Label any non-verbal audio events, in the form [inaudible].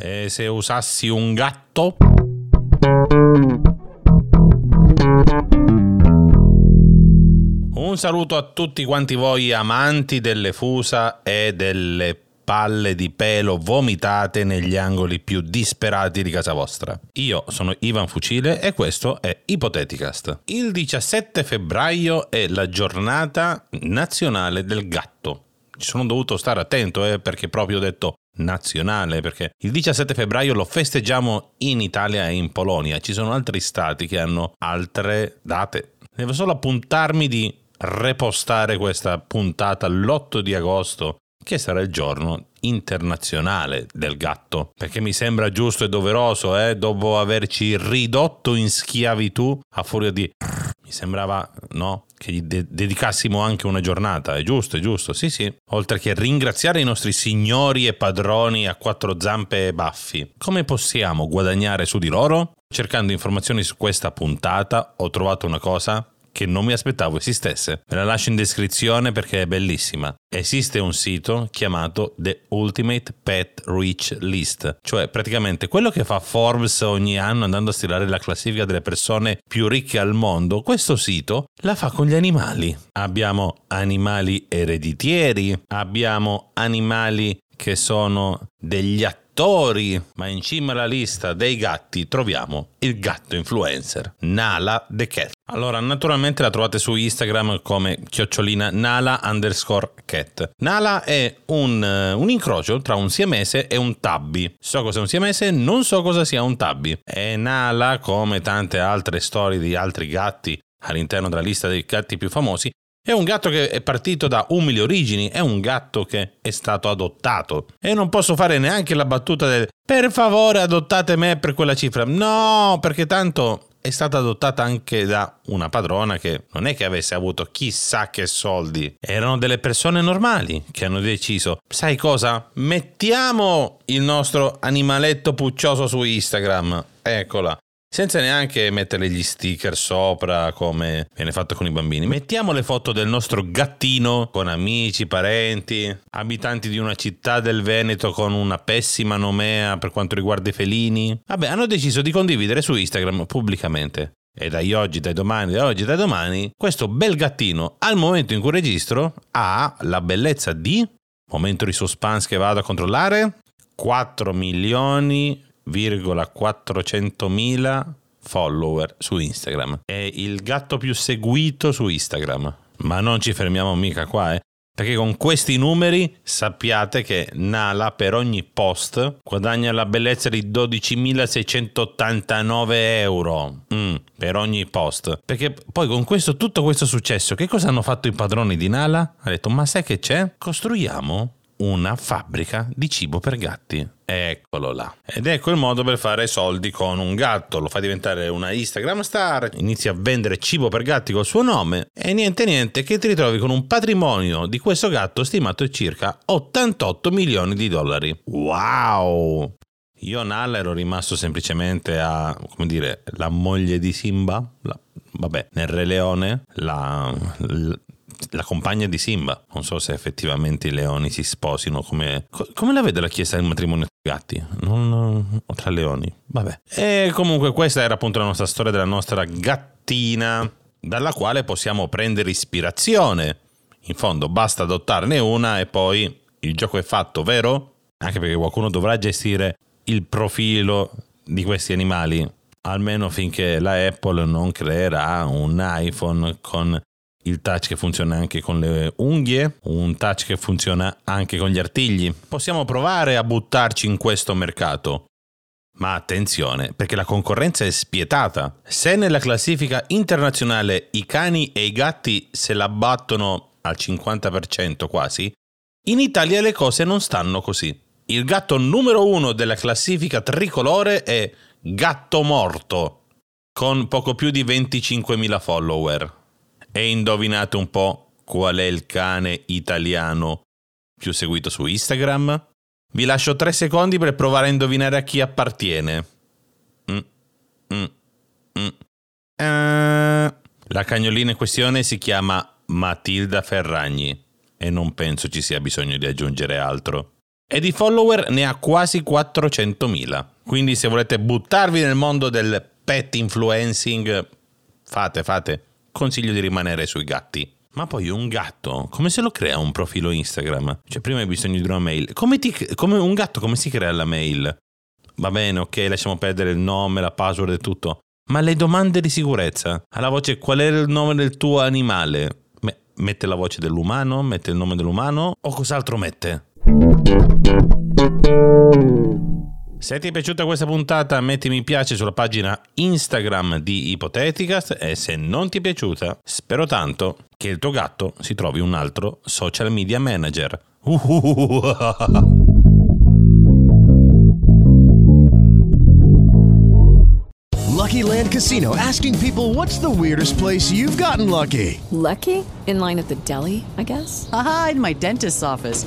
E se usassi un gatto? Un saluto a tutti quanti voi amanti delle fusa e delle palle di pelo vomitate negli angoli più disperati di casa vostra. Io sono Ivan Fucile e questo è Ipoteticast. Il 17 febbraio è la giornata nazionale del gatto. Ci sono dovuto stare attento eh, perché proprio ho detto nazionale perché il 17 febbraio lo festeggiamo in Italia e in Polonia. Ci sono altri stati che hanno altre date. Devo solo appuntarmi di repostare questa puntata l'8 di agosto, che sarà il giorno internazionale del gatto, perché mi sembra giusto e doveroso, eh, dopo averci ridotto in schiavitù a furia di mi sembrava, no, che gli de- dedicassimo anche una giornata, è giusto, è giusto, sì sì. Oltre che ringraziare i nostri signori e padroni a quattro zampe e baffi. Come possiamo guadagnare su di loro? Cercando informazioni su questa puntata ho trovato una cosa che non mi aspettavo esistesse. Me la lascio in descrizione perché è bellissima. Esiste un sito chiamato The Ultimate Pet Rich List, cioè praticamente quello che fa Forbes ogni anno andando a stilare la classifica delle persone più ricche al mondo. Questo sito la fa con gli animali. Abbiamo animali ereditieri, abbiamo animali che sono degli attori ma in cima alla lista dei gatti troviamo il gatto influencer, Nala the Cat. Allora, naturalmente la trovate su Instagram come chiocciolina Nala underscore cat. Nala è un, uh, un, incrocio tra un siamese e un tabby. So cosa è un siamese, non so cosa sia un tabby. E Nala, come tante altre storie di altri gatti all'interno della lista dei gatti più famosi, è un gatto che è partito da umili origini, è un gatto che è stato adottato. E non posso fare neanche la battuta del per favore adottate me per quella cifra. No, perché tanto è stata adottata anche da una padrona che non è che avesse avuto chissà che soldi, erano delle persone normali che hanno deciso, sai cosa? Mettiamo il nostro animaletto puccioso su Instagram. Eccola senza neanche mettere gli sticker sopra come viene fatto con i bambini. Mettiamo le foto del nostro gattino con amici, parenti, abitanti di una città del Veneto con una pessima nomea per quanto riguarda i felini. Vabbè, hanno deciso di condividere su Instagram pubblicamente. E dai oggi, dai domani, da oggi, dai domani, questo bel gattino, al momento in cui registro, ha la bellezza di, momento di suspense che vado a controllare, 4 milioni 400.000 follower su Instagram. È il gatto più seguito su Instagram. Ma non ci fermiamo mica qua, eh. Perché con questi numeri sappiate che Nala per ogni post guadagna la bellezza di 12.689 euro mm, per ogni post. Perché poi con questo, tutto questo successo, che cosa hanno fatto i padroni di Nala? Ha detto, ma sai che c'è? Costruiamo una fabbrica di cibo per gatti. Eccolo là. Ed ecco il modo per fare soldi con un gatto. Lo fa diventare una Instagram star, inizia a vendere cibo per gatti col suo nome e niente niente che ti ritrovi con un patrimonio di questo gatto stimato a circa 88 milioni di dollari. Wow! Io Nalla ero rimasto semplicemente a, come dire, la moglie di Simba, la, vabbè, nel Re Leone, la, la compagna di Simba. Non so se effettivamente i leoni si sposino come... Come la vede la chiesa del matrimonio tra gatti? Non, tra leoni. Vabbè. E comunque questa era appunto la nostra storia della nostra gattina, dalla quale possiamo prendere ispirazione. In fondo basta adottarne una e poi il gioco è fatto, vero? Anche perché qualcuno dovrà gestire il profilo di questi animali almeno finché la Apple non creerà un iPhone con il touch che funziona anche con le unghie, un touch che funziona anche con gli artigli. Possiamo provare a buttarci in questo mercato. Ma attenzione, perché la concorrenza è spietata. Se nella classifica internazionale i cani e i gatti se la battono al 50% quasi, in Italia le cose non stanno così. Il gatto numero uno della classifica tricolore è Gatto Morto, con poco più di 25.000 follower. E indovinate un po' qual è il cane italiano più seguito su Instagram? Vi lascio tre secondi per provare a indovinare a chi appartiene. Mm, mm, mm. Uh, la cagnolina in questione si chiama Matilda Ferragni e non penso ci sia bisogno di aggiungere altro. e di follower ne ha quasi 400.000. Quindi se volete buttarvi nel mondo del pet influencing, fate, fate. Consiglio di rimanere sui gatti. Ma poi un gatto, come se lo crea un profilo Instagram? Cioè, prima hai bisogno di una mail. Come, ti, come un gatto, come si crea la mail? Va bene, ok, lasciamo perdere il nome, la password e tutto. Ma le domande di sicurezza? Alla voce, qual è il nome del tuo animale? mette la voce dell'umano? Mette il nome dell'umano? O cos'altro mette? Se ti è piaciuta questa puntata metti mi piace sulla pagina Instagram di Ipoteticast e se non ti è piaciuta spero tanto che il tuo gatto si trovi un altro social media manager. [laughs] Lucky Land Casino asking people what's the weirdest place you've gotten lucky? Lucky? In line at the deli, I guess? Aha, in my dentist's office.